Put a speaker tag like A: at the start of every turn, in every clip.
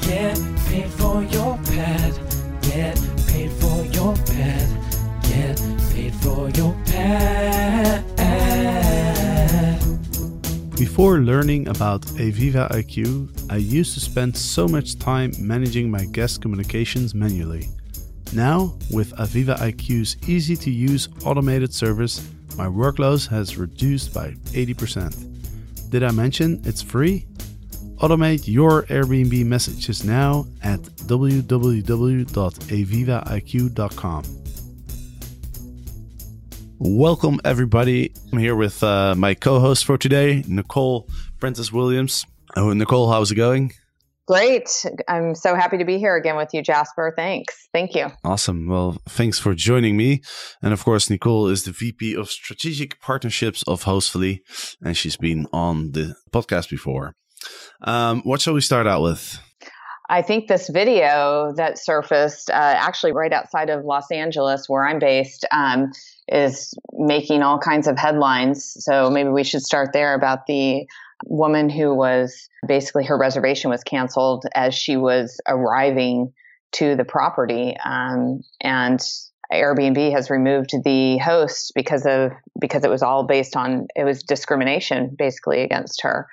A: Get paid for your. Get paid for your. Get paid for your.
B: Before learning about Aviva IQ, I used to spend so much time managing my guest communications manually. Now, with Aviva IQ's easy to use automated service, my workload has reduced by 80%. Did I mention it's free? Automate your Airbnb messages now at www.avivaiq.com. Welcome, everybody. I'm here with uh, my co host for today, Nicole Prentice Williams. Oh, Nicole, how's it going?
C: Great. I'm so happy to be here again with you, Jasper. Thanks. Thank you.
B: Awesome. Well, thanks for joining me. And of course, Nicole is the VP of Strategic Partnerships of Hostfully, and she's been on the podcast before. Um, what shall we start out with?
C: I think this video that surfaced uh, actually right outside of Los Angeles, where I'm based, um, is making all kinds of headlines. So maybe we should start there about the woman who was basically her reservation was canceled as she was arriving to the property. Um, and Airbnb has removed the host because of because it was all based on it was discrimination basically against her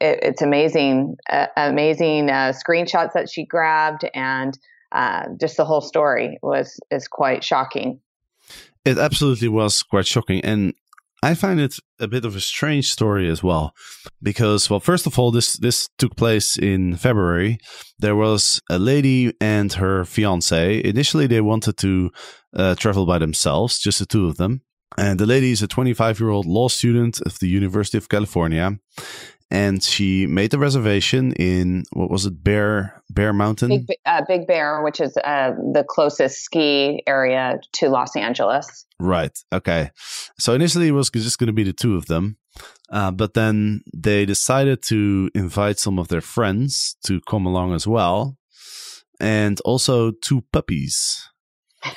C: it, it's amazing, uh, amazing uh, screenshots that she grabbed, and uh, just the whole story was is quite shocking.
B: It absolutely was quite shocking, and I find it a bit of a strange story as well, because well, first of all, this this took place in February. There was a lady and her fiance. Initially, they wanted to uh, travel by themselves, just the two of them. And the lady is a 25 year old law student of the University of California and she made the reservation in what was it bear bear mountain?
C: Big, uh, big bear which is uh, the closest ski area to los angeles.
B: Right. Okay. So initially it was just going to be the two of them uh, but then they decided to invite some of their friends to come along as well and also two puppies.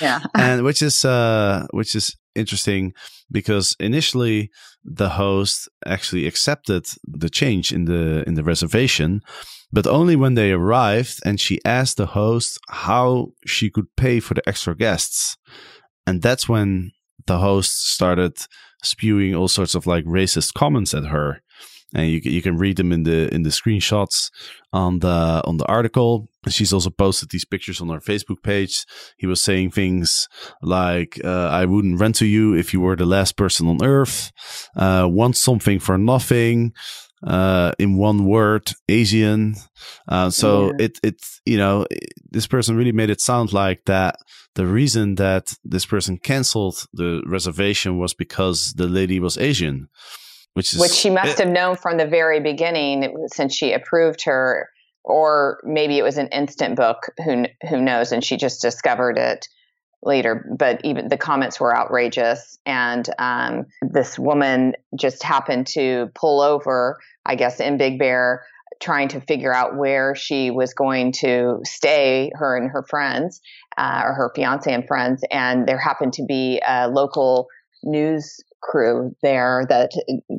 C: Yeah.
B: And which is uh which is interesting because initially the host actually accepted the change in the in the reservation but only when they arrived and she asked the host how she could pay for the extra guests. And that's when the host started spewing all sorts of like racist comments at her and you you can read them in the in the screenshots on the on the article. She's also posted these pictures on her Facebook page. He was saying things like, uh, "I wouldn't rent to you if you were the last person on earth. Uh, want something for nothing." Uh, in one word, Asian. Uh, so yeah. it it you know this person really made it sound like that the reason that this person canceled the reservation was because the lady was Asian which is
C: which she must have known from the very beginning since she approved her or maybe it was an instant book who who knows and she just discovered it later but even the comments were outrageous and um, this woman just happened to pull over i guess in big bear trying to figure out where she was going to stay her and her friends uh, or her fiance and friends and there happened to be a local news crew there that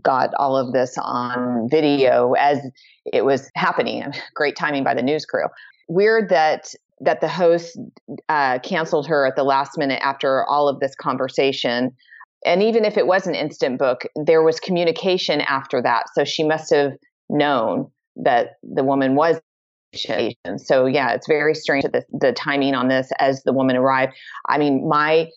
C: got all of this on video as it was happening. Great timing by the news crew. Weird that that the host uh, canceled her at the last minute after all of this conversation. And even if it was an instant book, there was communication after that. So she must have known that the woman was. So yeah, it's very strange the, the timing on this as the woman arrived. I mean, my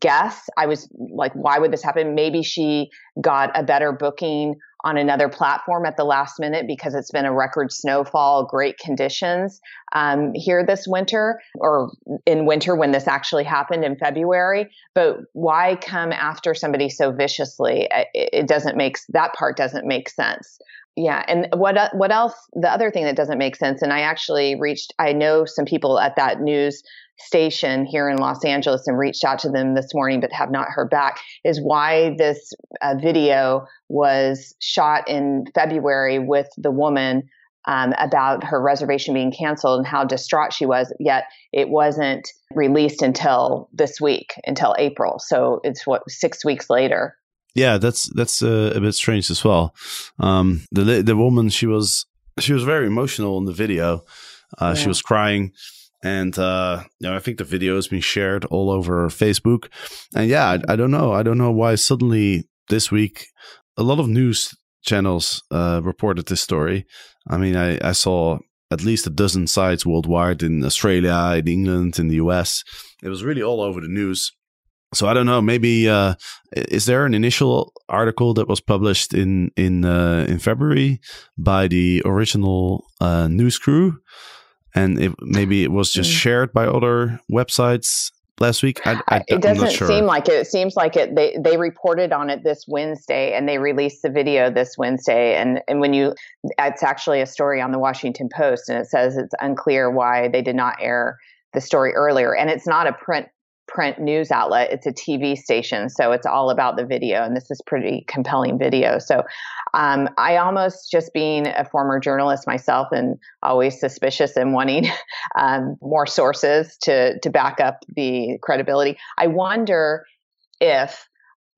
C: guess. I was like, why would this happen? Maybe she got a better booking on another platform at the last minute because it's been a record snowfall, great conditions um, here this winter or in winter when this actually happened in February. But why come after somebody so viciously? It, it doesn't make that part doesn't make sense. Yeah, and what what else? The other thing that doesn't make sense, and I actually reached. I know some people at that news station here in Los Angeles and reached out to them this morning, but have not heard back. Is why this uh, video was shot in February with the woman um, about her reservation being canceled and how distraught she was. Yet it wasn't released until this week, until April. So it's what six weeks later.
B: Yeah, that's that's uh, a bit strange as well. Um, the the woman she was she was very emotional in the video. Uh, yeah. She was crying, and uh, you know I think the video has been shared all over Facebook. And yeah, I, I don't know, I don't know why suddenly this week a lot of news channels uh, reported this story. I mean, I, I saw at least a dozen sites worldwide in Australia, in England, in the US. It was really all over the news so I don't know. Maybe uh, is there an initial article that was published in in uh, in February by the original uh, news crew, and it, maybe it was just hmm. shared by other websites last week. I, I,
C: it doesn't sure. seem like it. It seems like it. They they reported on it this Wednesday, and they released the video this Wednesday. And and when you, it's actually a story on the Washington Post, and it says it's unclear why they did not air the story earlier. And it's not a print print news outlet. It's a TV station. So it's all about the video. And this is pretty compelling video. So um, I almost just being a former journalist myself and always suspicious and wanting um, more sources to, to back up the credibility. I wonder if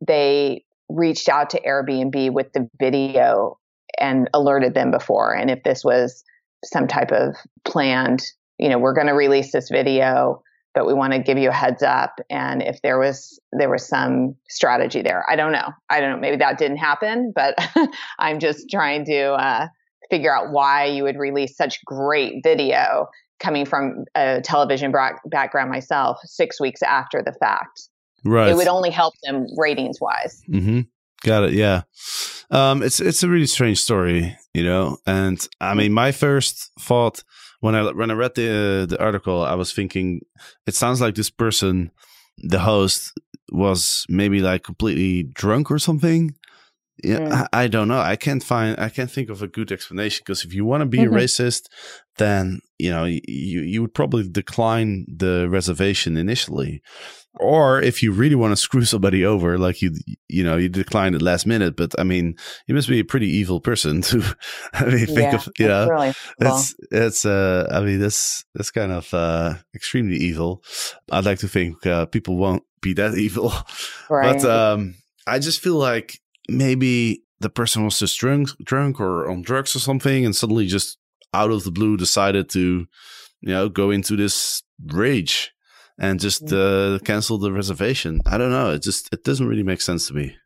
C: they reached out to Airbnb with the video and alerted them before. And if this was some type of planned, you know, we're going to release this video but we want to give you a heads up and if there was there was some strategy there. I don't know. I don't know. Maybe that didn't happen but i'm just trying to uh, figure out why you would release such great video coming from a television background myself six weeks after the fact. Right. it would only help them ratings wise
B: mm-hmm. got it yeah. Um, it's it's a really strange story you know and i mean my first thought when I when I read the the article, I was thinking it sounds like this person, the host, was maybe like completely drunk or something. Yeah, mm. I, I, don't know. I can't find. I can't think of a good explanation because if you want to be mm-hmm. a racist, then you know you you would probably decline the reservation initially or if you really want to screw somebody over like you you know you decline at last minute but i mean you must be a pretty evil person to i mean think yeah, of you know really it's it's uh i mean that's that's kind of uh extremely evil i'd like to think uh, people won't be that evil right. but um i just feel like maybe the person was just drunk drunk or on drugs or something and suddenly just out of the blue decided to you know go into this rage and just mm. uh, cancel the reservation. I don't know. It just it doesn't really make sense to me.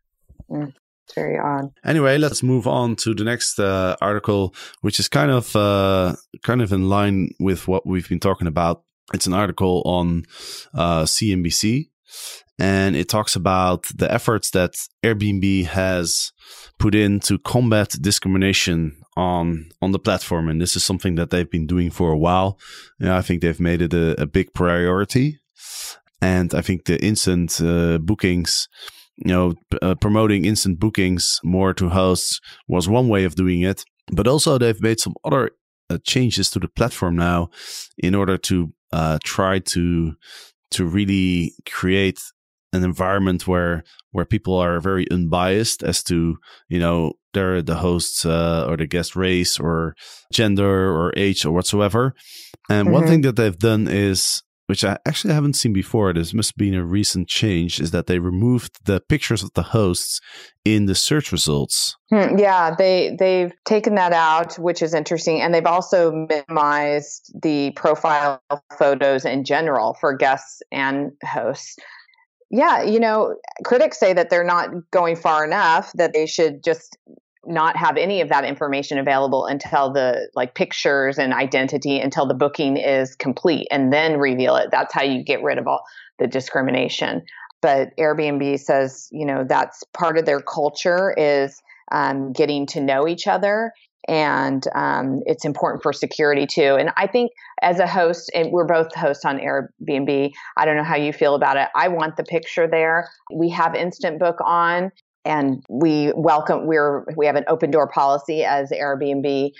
C: Mm, it's very odd.
B: Anyway, let's move on to the next uh, article, which is kind of uh, kind of in line with what we've been talking about. It's an article on uh, CNBC, and it talks about the efforts that Airbnb has put in to combat discrimination on on the platform, and this is something that they've been doing for a while. I think they've made it a, a big priority, and I think the instant uh, bookings, you know, p- uh, promoting instant bookings more to hosts was one way of doing it. But also, they've made some other uh, changes to the platform now in order to uh, try to to really create an environment where where people are very unbiased as to you know they're the hosts uh, or the guest race or gender or age or whatsoever. And mm-hmm. one thing that they've done is which I actually haven't seen before. This must have been a recent change. Is that they removed the pictures of the hosts in the search results?
C: Hmm, yeah, they they've taken that out, which is interesting, and they've also minimized the profile photos in general for guests and hosts yeah, you know, critics say that they're not going far enough, that they should just not have any of that information available until the like pictures and identity until the booking is complete and then reveal it. That's how you get rid of all the discrimination. but Airbnb says, you know, that's part of their culture is um, getting to know each other. And um, it's important for security too. And I think as a host, and we're both hosts on Airbnb, I don't know how you feel about it. I want the picture there. We have Instant Book on, and we welcome we're we have an open door policy as Airbnb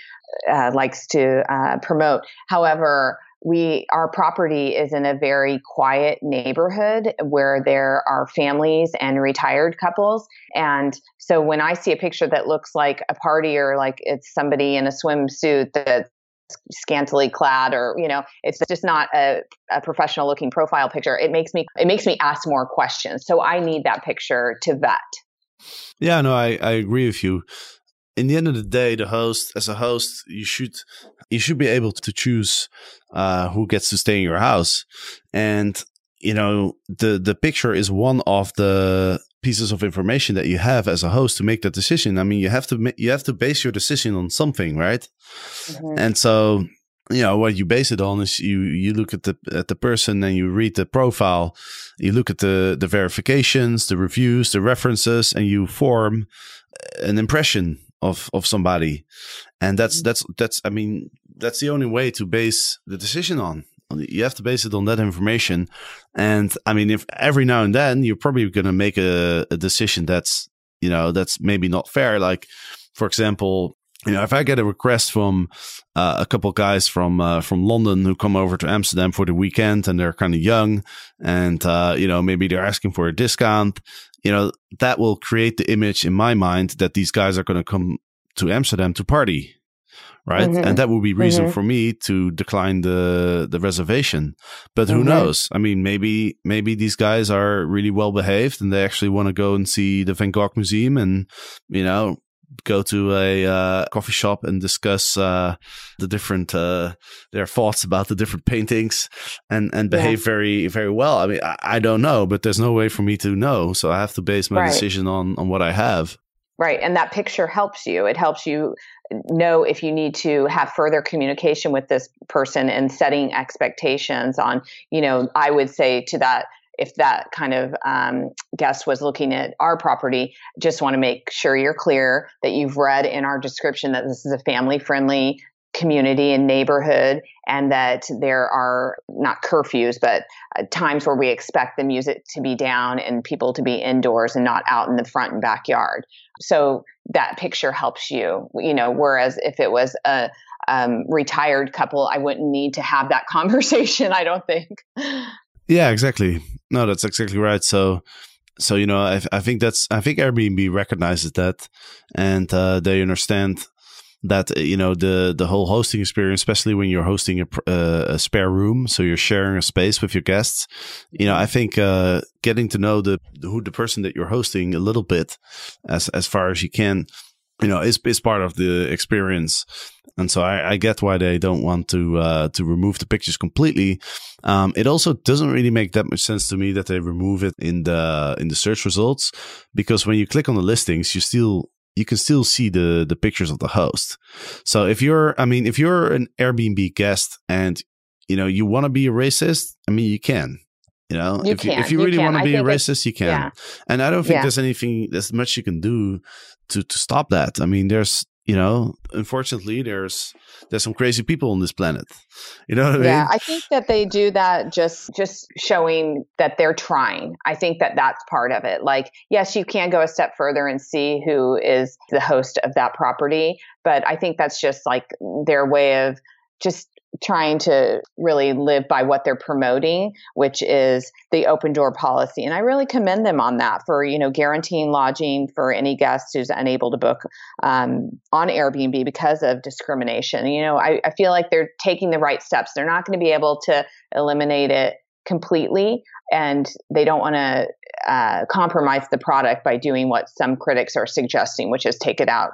C: uh, likes to uh, promote. However, we our property is in a very quiet neighborhood where there are families and retired couples. And so when i see a picture that looks like a party or like it's somebody in a swimsuit that's scantily clad or you know it's just not a, a professional looking profile picture it makes me it makes me ask more questions. So i need that picture to vet.
B: Yeah no i i agree with you in the end of the day, the host, as a host, you should you should be able to choose uh, who gets to stay in your house, and you know the the picture is one of the pieces of information that you have as a host to make that decision. I mean, you have to you have to base your decision on something, right? Mm-hmm. And so you know what you base it on is you you look at the at the person and you read the profile you look at the the verifications the reviews the references and you form an impression of of somebody. And that's mm-hmm. that's that's i mean that's the only way to base the decision on. You have to base it on that information. And i mean if every now and then you're probably going to make a, a decision that's you know that's maybe not fair. Like for example you know, if I get a request from uh, a couple guys from uh, from London who come over to Amsterdam for the weekend and they're kind of young, and uh, you know maybe they're asking for a discount, you know, that will create the image in my mind that these guys are going to come to Amsterdam to party. Right. Mm-hmm. And that would be reason mm-hmm. for me to decline the, the reservation. But who mm-hmm. knows? I mean, maybe, maybe these guys are really well behaved and they actually want to go and see the Van Gogh Museum and, you know, go to a uh, coffee shop and discuss uh, the different uh, their thoughts about the different paintings and and behave yeah. very very well. I mean, I, I, don't know, but there's no way for me to know, so I have to base my right. decision on on what I have.
C: Right, and that picture helps you. It helps you know if you need to have further communication with this person and setting expectations on. You know, I would say to that if that kind of um, guest was looking at our property, just want to make sure you're clear that you've read in our description that this is a family friendly community and neighborhood and that there are not curfews but uh, times where we expect the music to be down and people to be indoors and not out in the front and backyard. So that picture helps you. You know whereas if it was a um, retired couple i wouldn't need to have that conversation i don't think
B: yeah, exactly. No, that's exactly right. So, so you know, I, I think that's I think Airbnb recognizes that, and uh, they understand that you know the the whole hosting experience, especially when you're hosting a, uh, a spare room, so you're sharing a space with your guests. You know, I think uh, getting to know the who the person that you're hosting a little bit, as as far as you can, you know, is is part of the experience. And so I, I get why they don't want to uh, to remove the pictures completely. Um, it also doesn't really make that much sense to me that they remove it in the in the search results because when you click on the listings, you still you can still see the the pictures of the host. So if you're, I mean, if you're an Airbnb guest and you know you want to be a racist, I mean, you can. You know,
C: you
B: if,
C: can,
B: you, if
C: you,
B: really
C: want
B: to be a racist, you can.
C: Yeah.
B: And I don't think
C: yeah.
B: there's anything, there's much you can do to to stop that. I mean, there's you know, unfortunately, there's there's some crazy people on this planet. You know what I mean?
C: Yeah, I think that they do that just just showing that they're trying. I think that that's part of it. Like, yes, you can go a step further and see who is the host of that property, but I think that's just like their way of just trying to really live by what they're promoting, which is the open door policy. And I really commend them on that for, you know, guaranteeing lodging for any guest who's unable to book um, on Airbnb because of discrimination. You know, I, I feel like they're taking the right steps. They're not going to be able to eliminate it completely and they don't want to uh, compromise the product by doing what some critics are suggesting, which is take it out,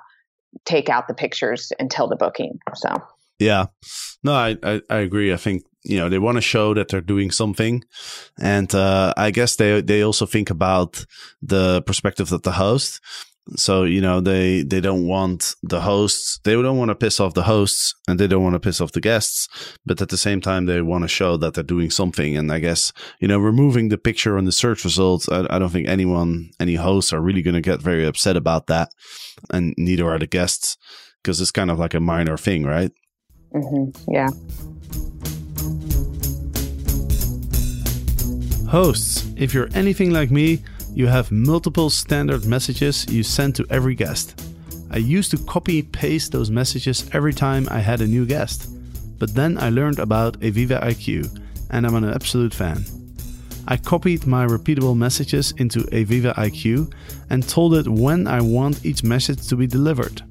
C: take out the pictures until the booking. So
B: yeah. No, I, I, I, agree. I think, you know, they want to show that they're doing something. And uh, I guess they, they also think about the perspective of the host. So you know they they don't want the hosts. They don't want to piss off the hosts, and they don't want to piss off the guests. But at the same time, they want to show that they're doing something. And I guess you know removing the picture on the search results. I, I don't think anyone, any hosts, are really going to get very upset about that, and neither are the guests because it's kind of like a minor thing, right?
C: Mm-hmm. Yeah.
B: Hosts, if you're anything like me you have multiple standard messages you send to every guest. I used to copy paste those messages every time I had a new guest. But then I learned about Aviva IQ and I'm an absolute fan. I copied my repeatable messages into Aviva IQ and told it when I want each message to be delivered.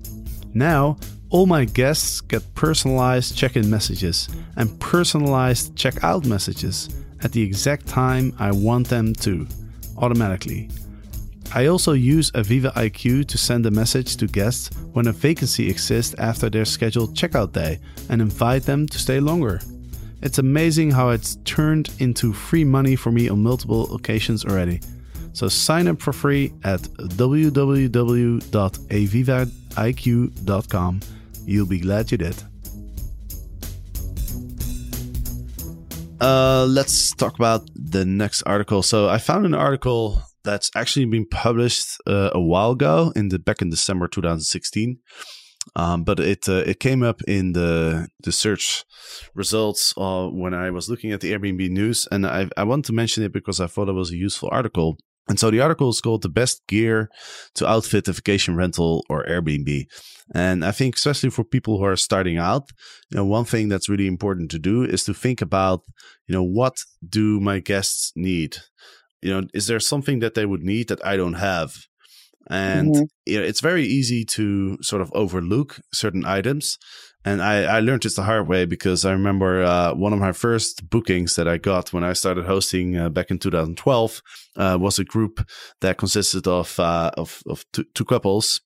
B: Now, all my guests get personalized check in messages and personalized check out messages at the exact time I want them to automatically. I also use Aviva IQ to send a message to guests when a vacancy exists after their scheduled checkout day and invite them to stay longer. It's amazing how it's turned into free money for me on multiple occasions already. So sign up for free at www.avivaiq.com. You'll be glad you did. Uh, let's talk about the next article. So I found an article that's actually been published uh, a while ago in the back in December 2016. Um, but it uh, it came up in the the search results uh, when I was looking at the Airbnb news, and I I want to mention it because I thought it was a useful article. And so the article is called The Best Gear to Outfit a Vacation Rental or Airbnb. And I think, especially for people who are starting out, you know, one thing that's really important to do is to think about, you know, what do my guests need? You know, is there something that they would need that I don't have? And mm-hmm. you know, it's very easy to sort of overlook certain items. And I, I learned this the hard way because I remember uh, one of my first bookings that I got when I started hosting uh, back in 2012 uh, was a group that consisted of uh, of, of two, two couples,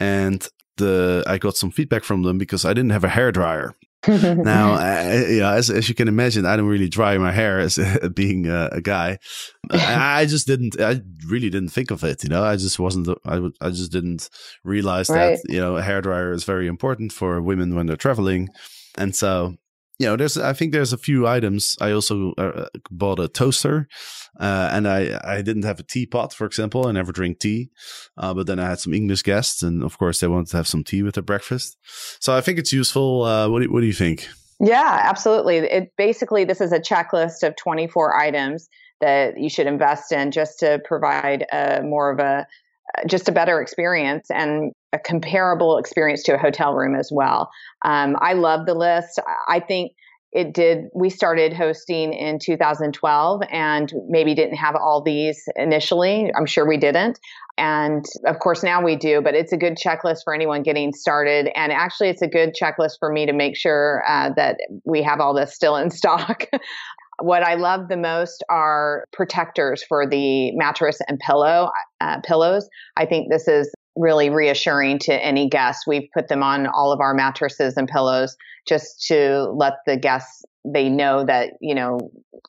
B: and the I got some feedback from them because I didn't have a hair dryer now, uh, yeah, as, as you can imagine, I don't really dry my hair as being uh, a guy. I, I, just didn't. I really didn't think of it. You know, I just wasn't. I would. I just didn't realize right. that you know a hair dryer is very important for women when they're traveling, and so you know, there's I think there's a few items. I also uh, bought a toaster, uh, and I I didn't have a teapot, for example. I never drink tea, uh, but then I had some English guests, and of course they wanted to have some tea with their breakfast. So I think it's useful. Uh, what do, what do you think?
C: Yeah, absolutely. It basically this is a checklist of 24 items that you should invest in just to provide a more of a just a better experience and a comparable experience to a hotel room as well. Um, I love the list. I think it did. We started hosting in 2012 and maybe didn't have all these initially. I'm sure we didn't. And of course, now we do, but it's a good checklist for anyone getting started. And actually, it's a good checklist for me to make sure uh, that we have all this still in stock. What I love the most are protectors for the mattress and pillow uh, pillows. I think this is really reassuring to any guest. We've put them on all of our mattresses and pillows just to let the guests they know that you know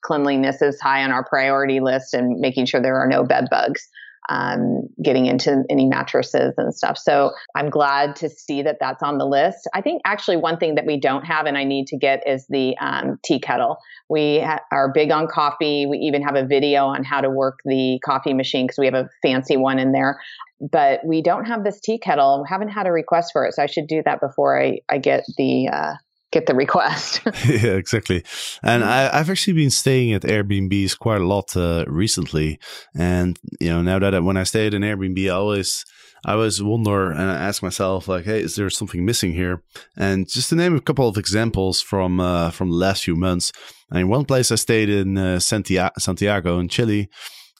C: cleanliness is high on our priority list and making sure there are no bed bugs um, getting into any mattresses and stuff. So I'm glad to see that that's on the list. I think actually one thing that we don't have and I need to get is the um, tea kettle. We ha- are big on coffee. We even have a video on how to work the coffee machine because we have a fancy one in there. But we don't have this tea kettle. We haven't had a request for it, so I should do that before I, I get the uh, get the request.
B: yeah, exactly. And I, have actually been staying at Airbnbs quite a lot uh, recently. And, you know, now that I, when I stay at an Airbnb, I always, I always wonder and I ask myself, like, hey, is there something missing here? And just to name a couple of examples from, uh, from the last few months. I mean, one place I stayed in uh, Santiago, Santiago in Chile,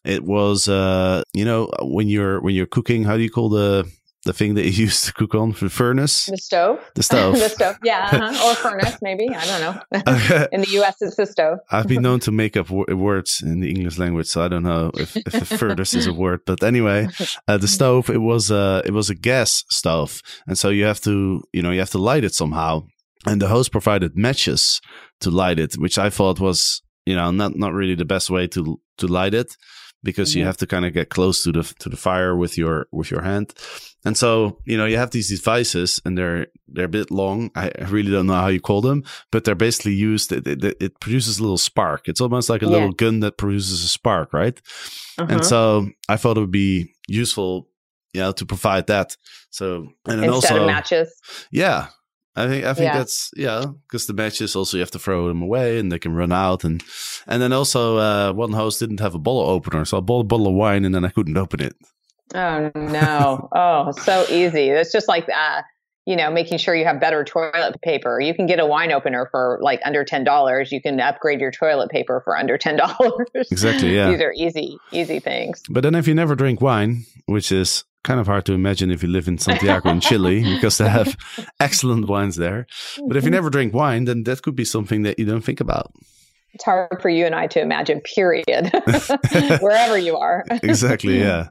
B: it was, uh, you know, when you're, when you're cooking, how do you call the, the thing that you used to cook on the furnace?
C: The stove?
B: The stove.
C: The stove yeah uh-huh. or furnace maybe i don't know. In the us it's the stove.
B: I've been known to make up w- words in the english language so i don't know if, if a furnace is a word but anyway uh, the stove it was a it was a gas stove and so you have to you know you have to light it somehow and the host provided matches to light it which i thought was you know not not really the best way to to light it because
C: Mm-hmm.
B: you have to kind of get close to the to the fire with your with your hand. And so, you know, you have these devices and they're they're a bit long. I really don't know how you call them, but they're basically used it, it, it produces a little spark. It's almost like a
C: Yeah.
B: little gun that produces a spark, right?
C: Uh-huh.
B: And so I thought it would be useful, you know, to provide that. So and
C: Instead
B: also
C: of matches.
B: yeah. I think I think
C: Yeah.
B: that's yeah because the matches also you have to throw them away and they can run out and and then also uh, one host didn't have a bottle opener so I bought a bottle of wine and then I couldn't open it.
C: Oh no! oh, so easy. It's just like uh, you know, making sure you have better toilet paper. You can get a wine opener for like under ten dollars. You can upgrade your toilet paper for under ten dollars.
B: Exactly, yeah.
C: These are easy, easy things.
B: But then if you never drink wine, which is kind of hard to imagine if you live in Santiago in Chile because they have excellent wines there. But if you never drink wine, then that could be something that you don't think about.
C: It's hard for you and I to imagine. Period. Wherever you are.
B: exactly yeah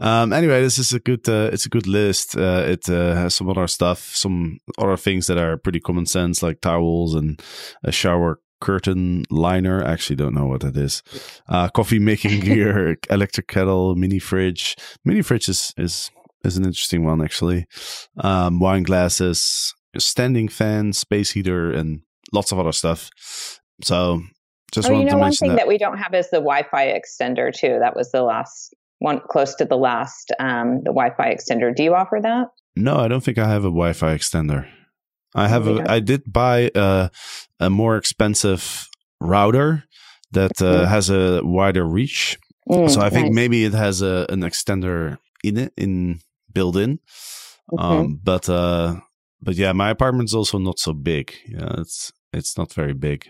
B: um anyway this is a good uh, it's a good list uh it uh, has some other stuff some other things that are pretty common sense like towels and a shower curtain liner I actually don't know what that is uh coffee making gear electric kettle mini fridge mini fridge is is is an interesting one actually um wine glasses standing fan space heater and lots of other stuff so just
C: oh, you know,
B: to
C: one thing
B: that.
C: that. we don't have is the Wi-Fi extender too. That was the last one, close to the last, um, the Wi-Fi extender. Do you offer that?
B: No, I don't think I have a Wi-Fi extender. I have a. I did buy a, a more expensive router that uh,
C: Mhm.
B: has a wider reach.
C: Mm,
B: so I think
C: nice.
B: maybe it has a an extender in it, in built in.
C: Mhm.
B: Um, but uh, but yeah, my apartment's also not so big. Yeah, it's it's not very big.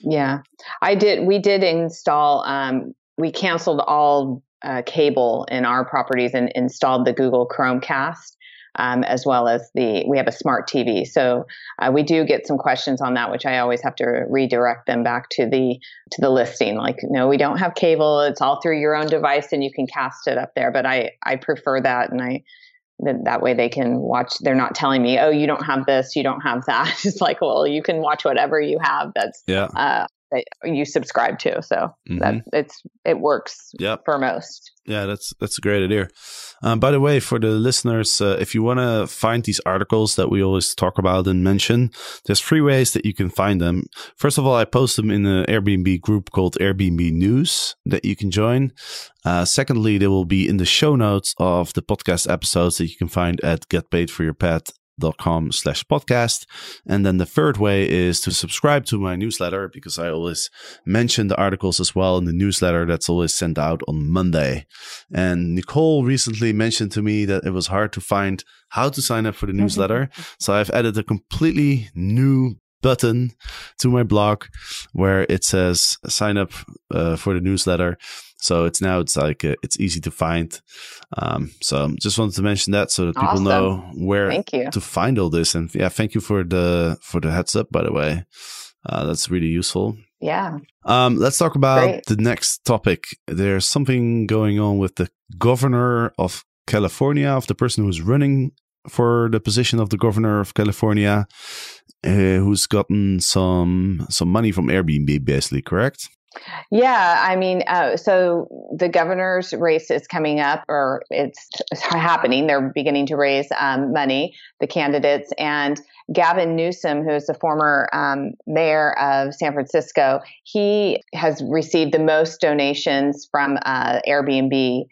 C: Yeah, I did. We did install. Um, we canceled all uh, cable in our properties and installed the Google Chromecast, um, as well as the. We have a smart TV, so uh, we do get some questions on that, which I always have to redirect them back to the to the listing. Like, no, we don't have cable. It's all through your own device, and you can cast it up there. But I I prefer that, and I. That, that way they can watch. They're not telling me, "Oh, you don't have this, you don't have that." It's like, well, you can watch whatever you have. That's
B: Yeah.
C: uh, that you subscribe to. So
B: Mhm.
C: that it's it works
B: Yep.
C: for most.
B: Yeah, that's that's a great idea. Um, by the way, for the listeners, uh, if you want to find these articles that we always talk about and mention, there's three ways that you can find them. First of all, I post them in an Airbnb group called Airbnb News that you can join. Uh, secondly, they will be in the show notes of the podcast episodes that you can find at getpaidforyourpad.com slash podcast. And then the third way is to subscribe to my newsletter because I always mention the articles as well in the newsletter that's always sent out on Monday. And Nicole recently mentioned to me that it was hard to find how to sign up for the newsletter. So I've added a completely new button to my blog where it says sign up uh, for the newsletter. So it's now it's like uh, it's easy to find. Um, so just wanted to mention that so that people
C: Awesome.
B: know where to find all this. And yeah, thank you for the for the heads up. By the way, uh, that's really useful.
C: Yeah.
B: Um, let's talk about
C: Great.
B: the next topic. There's something going on with the governor of California, of the person who's running for the position of the governor of California, uh, who's gotten some some money from Airbnb, basically, correct?
C: Yeah, I mean, uh, so the governor's race is coming up, or it's, it's happening. They're beginning to raise um, money, the candidates, and Gavin Newsom, who is the former um, mayor of San Francisco, he has received the most donations from uh, Airbnb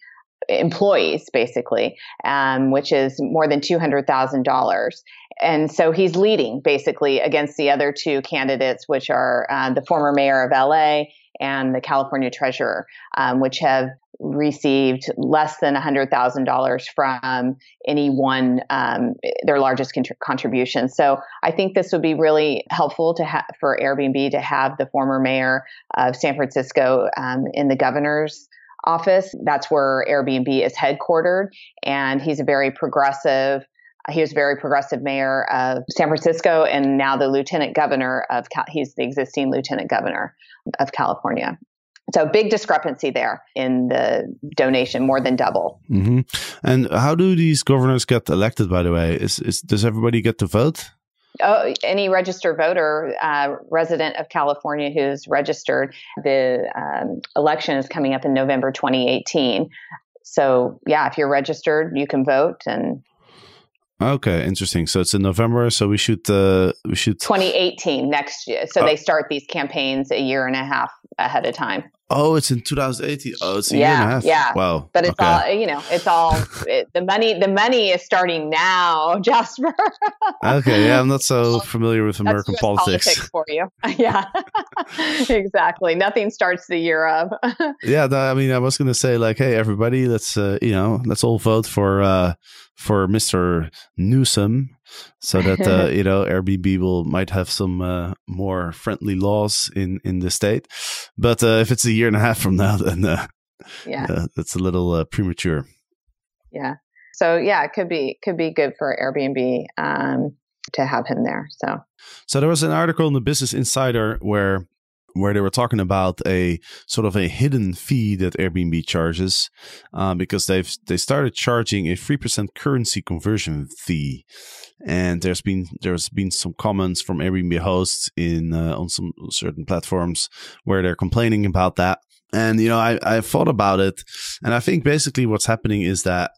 C: employees, basically, um, which is more than two hundred thousand dollars. And so he's leading basically against the other two candidates, which are uh, the former mayor of LA and the California treasurer, um, which have received less than $100,000 from any one, um, their largest contr- contribution. So I think this would be really helpful to ha- for Airbnb to have the former mayor of San Francisco um, in the governor's office. That's where Airbnb is headquartered, and he's a very progressive. He was a very progressive mayor of San Francisco, and now the lieutenant governor of. He's the existing lieutenant governor of California. So big discrepancy there in the donation, more than double.
B: hmm And how do these governors get elected? By the way, is, is does everybody get to vote?
C: Oh, any registered voter, uh, resident of California who's registered, the um, election is coming up in November 2018. So, yeah, if you're registered, you can vote and
B: Okay, interesting. So it's in November. So we should uh, we should
C: 2018 next year. So they start these campaigns a year and a half ahead of time.
B: Oh, it's in 2018. Oh, it's a
C: yeah,
B: year and a half.
C: Yeah.
B: Wow.
C: But it's
B: okay.
C: all you know. It's all it, the money. The money is starting now, Jasper.
B: okay. Yeah, I'm not so familiar with American politics.
C: politics for you. yeah, exactly. Nothing starts the year of.
B: yeah, no, I mean, I was going to say like, hey, everybody, let's uh, you know, let's all vote for uh, for Mr. Newsom, so that uh, you know Airbnb will might have some uh, more friendly laws in in the state. But uh, if it's a year and a half from now, then uh,
C: yeah,
B: uh, that's a little uh, premature.
C: Yeah. So yeah, it could be could be good for Airbnb um, to have him there. So
B: so there was an article in the Business Insider where where they were talking about a sort of a hidden fee that Airbnb charges uh, because they've they started charging a three percent currency conversion fee, and there's been there's been some comments from Airbnb hosts in uh, on some certain platforms where they're complaining about that. And you know, I I thought about it, and I think basically what's happening is that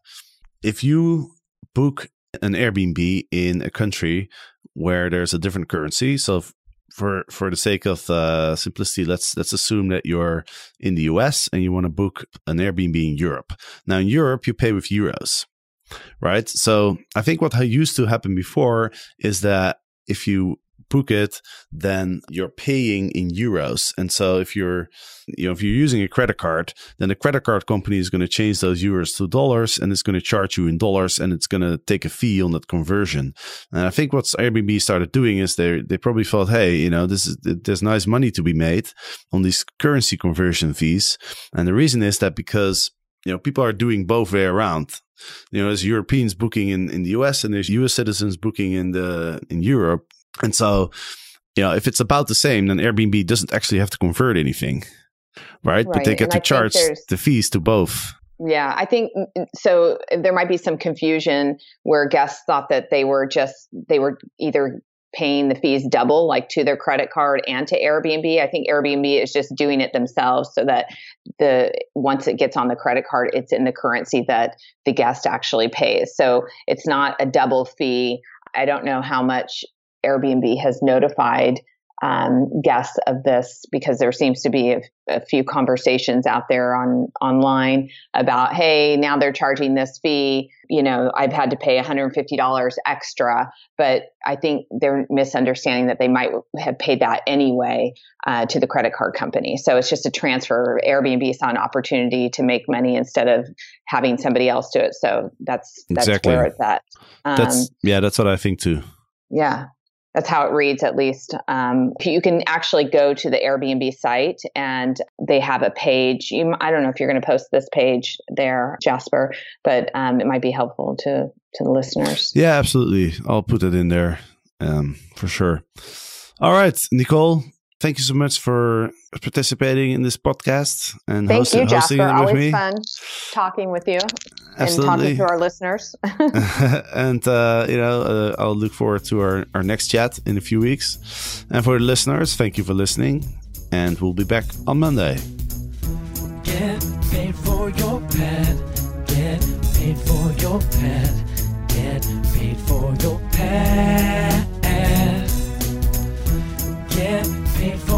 B: if you book an Airbnb in a country where there's a different currency, so for for the sake of uh, simplicity, let's let's assume that you're in the US and you want to book an Airbnb in Europe. Now in Europe, you pay with euros, right? So I think what used to happen before is that if you book it, then you're paying in euros. And so if you're, you know, if you're using a credit card, then the credit card company is going to change those euros to dollars and it's going to charge you in dollars and it's going to take a fee on that conversion. And I think what Airbnb started doing is they they probably thought, hey, you know, this is there's nice money to be made on these currency conversion fees. And the reason is that because you know people are doing both way around you know there's europeans booking in, in the us and there's us citizens booking in the in europe and so, you know, if it's about the same, then Airbnb doesn't actually have to convert anything, right? right. But they get and to charge the fees to both.
C: Yeah, I think mm, mm, so. Uh, there might be some confusion where guests thought that they were just, they were either paying the fees double, like to their credit card and to Airbnb. I think Airbnb is just doing it themselves so that the once it gets on the credit card, it's in the currency that the guest actually pays. So it's not a double fee. I don't know how much Airbnb has notified um, guests of this because there seems to be a, a, few conversations out there on online about, hey, now they're charging this fee. You know, I've had to pay $150 extra, but I think they're misunderstanding that they might have paid that anyway uh, to the credit card company. So it's just a transfer. Airbnb saw an opportunity to make money instead of having somebody else do it. So that's that's
B: exactly.
C: where it's at.
B: Um, that's yeah, that's what I think too.
C: Yeah that's how it reads at least. Um, you can actually go to the airbnb site and they have a page. You, i don't know if you're going to post this page there jasper but um, it might be helpful to to the listeners.
B: Yeah absolutely. I'll put it in there um, for sure. All right nicole thank you so much for participating in this podcast and
C: thank
B: host,
C: you,
B: hosting
C: Jasper.
B: it with
C: Always
B: me.
C: fun talking with you
B: Absolutely.
C: and talking to our listeners.
B: and uh, you know, uh, I'll look forward to our, our next chat in a few weeks. And for the listeners, thank you for listening, and we'll be back on Monday.
A: Get paid for your pad. Get paid for your pad. Get paid for your pad.